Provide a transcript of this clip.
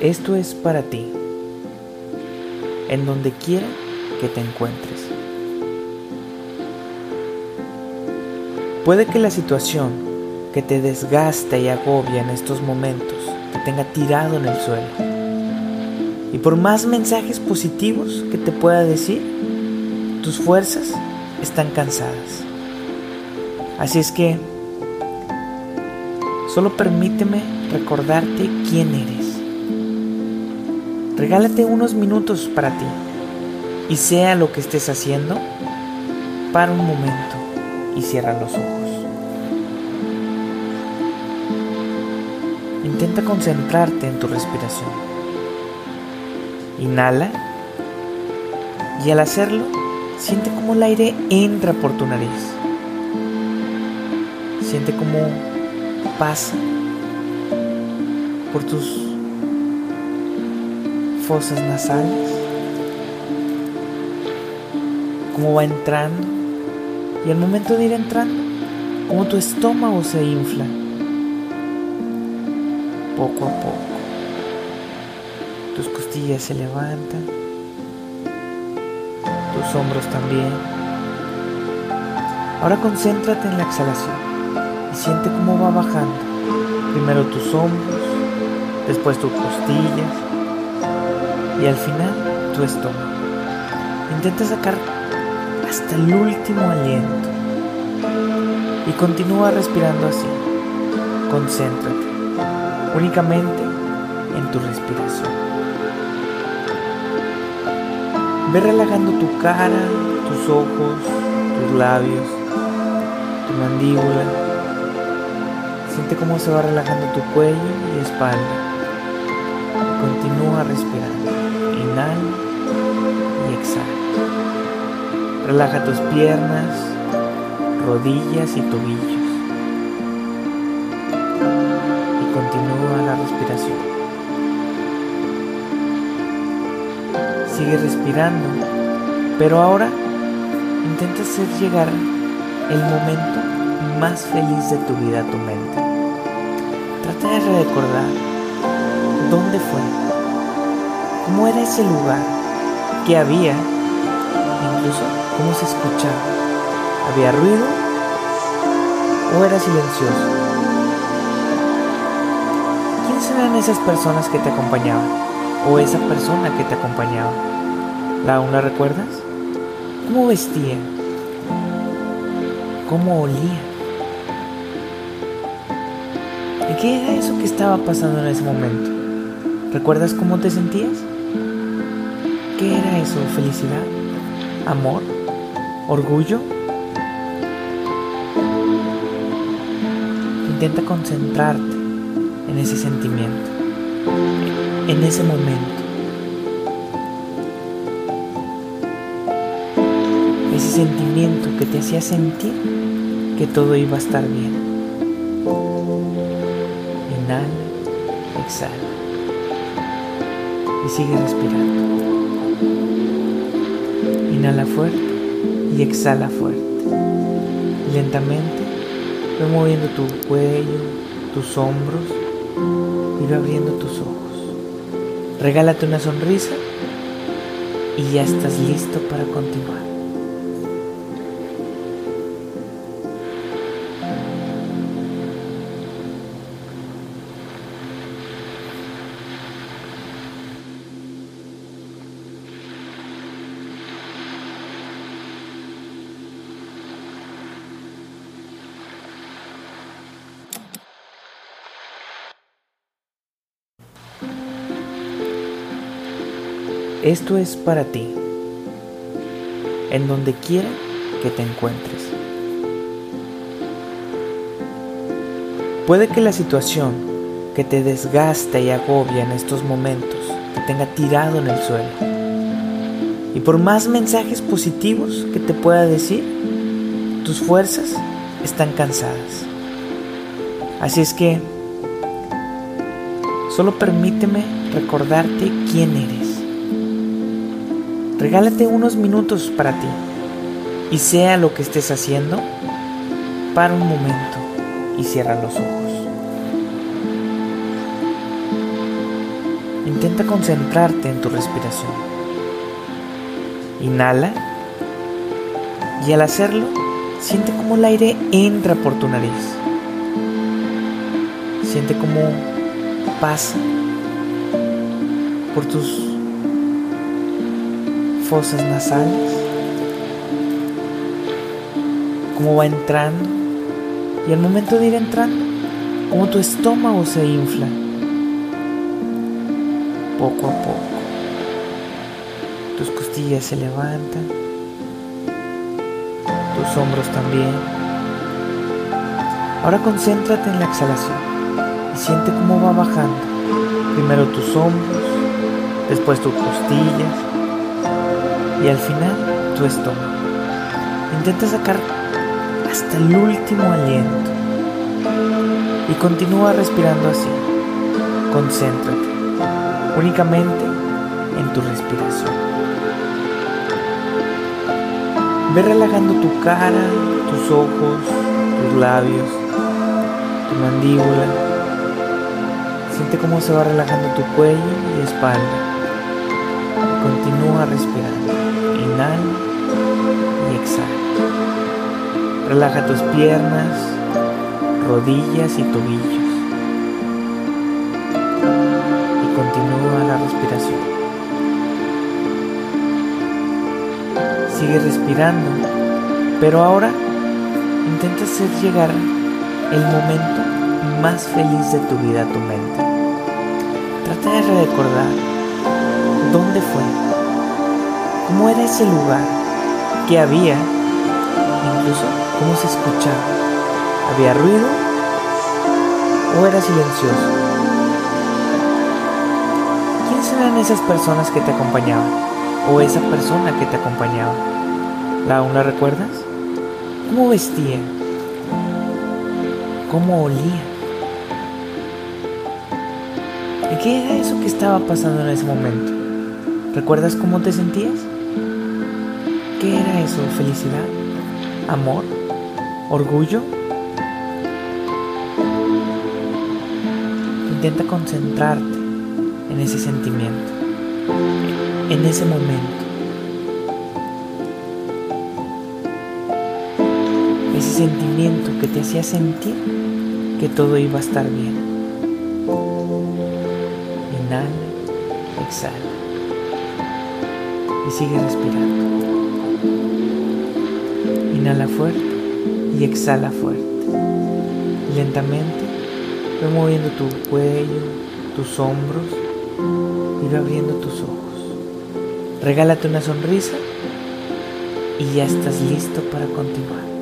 Esto es para ti, en donde quiera que te encuentres. Puede que la situación que te desgasta y agobia en estos momentos te tenga tirado en el suelo. Y por más mensajes positivos que te pueda decir, tus fuerzas están cansadas. Así es que solo permíteme recordarte quién eres. Regálate unos minutos para ti y sea lo que estés haciendo, para un momento y cierra los ojos. Intenta concentrarte en tu respiración. Inhala y al hacerlo, siente como el aire entra por tu nariz. Siente como pasa por tus fosas nasales, cómo va entrando y al momento de ir entrando, cómo tu estómago se infla poco a poco. Tus costillas se levantan, tus hombros también. Ahora concéntrate en la exhalación siente cómo va bajando. Primero tus hombros, después tus costillas y al final tu estómago. Intenta sacar hasta el último aliento y continúa respirando así. Concéntrate únicamente en tu respiración. Ve relajando tu cara, tus ojos, tus labios, tu mandíbula. Siente cómo se va relajando tu cuello y espalda. Continúa respirando. Inhala y exhala. Relaja tus piernas, rodillas y tobillos. Y continúa la respiración. Sigue respirando, pero ahora intenta hacer llegar el momento más feliz de tu vida a tu mente. De recordar dónde fue, cómo era ese lugar, qué había, incluso cómo se escuchaba. ¿Había ruido o era silencioso? ¿Quiénes eran esas personas que te acompañaban? o esa persona que te acompañaba. ¿La aún la recuerdas? ¿Cómo vestía? ¿Cómo olía? Qué era eso que estaba pasando en ese momento? ¿Recuerdas cómo te sentías? ¿Qué era eso? ¿Felicidad? ¿Amor? ¿Orgullo? Intenta concentrarte en ese sentimiento en ese momento. Ese sentimiento que te hacía sentir que todo iba a estar bien. Inhala, exhala. Y sigue respirando. Inhala fuerte y exhala fuerte. lentamente ve moviendo tu cuello, tus hombros y ve abriendo tus ojos. Regálate una sonrisa y ya estás listo para continuar. Esto es para ti, en donde quiera que te encuentres. Puede que la situación que te desgasta y agobia en estos momentos te tenga tirado en el suelo. Y por más mensajes positivos que te pueda decir, tus fuerzas están cansadas. Así es que solo permíteme recordarte quién eres regálate unos minutos para ti y sea lo que estés haciendo, para un momento y cierra los ojos. Intenta concentrarte en tu respiración. Inhala y al hacerlo, siente como el aire entra por tu nariz. Siente como pasa por tus fosas nasales, cómo va entrando y al momento de ir entrando, cómo tu estómago se infla poco a poco. Tus costillas se levantan, tus hombros también. Ahora concéntrate en la exhalación y siente cómo va bajando. Primero tus hombros, después tus costillas y al final tu estómago. Intenta sacar hasta el último aliento y continúa respirando así. Concéntrate únicamente en tu respiración. Ve relajando tu cara, tus ojos, tus labios, tu mandíbula. Siente cómo se va relajando tu cuello y espalda. Continúa respirando. Inhala y exhala. Relaja tus piernas, rodillas y tobillos. continúa la respiración. Sigue respirando, pero ahora intenta hacer llegar el momento más feliz de tu vida a tu mente. Trata de recordar dónde fue, cómo era ese lugar, qué había, incluso cómo se escuchaba. ¿Había ruido o era silencioso? eran esas personas que te acompañaban? ¿O esa persona que te acompañaba? ¿La aún la recuerdas? ¿Cómo vestía? ¿Cómo olía? ¿Y qué era eso que estaba pasando en ese momento? ¿Recuerdas cómo te sentías? ¿Qué era eso? ¿Felicidad? ¿Amor? ¿Orgullo? Intenta concentrarte en ese sentimiento, en ese momento. Ese sentimiento que te hacía sentir que todo iba a estar bien. Inhala, exhala y sigue respirando. Inhala fuerte y exhala fuerte. lentamente ve moviendo tu cuello, tus hombros y ve abriendo tus ojos. Regálate una sonrisa y ya estás listo para continuar.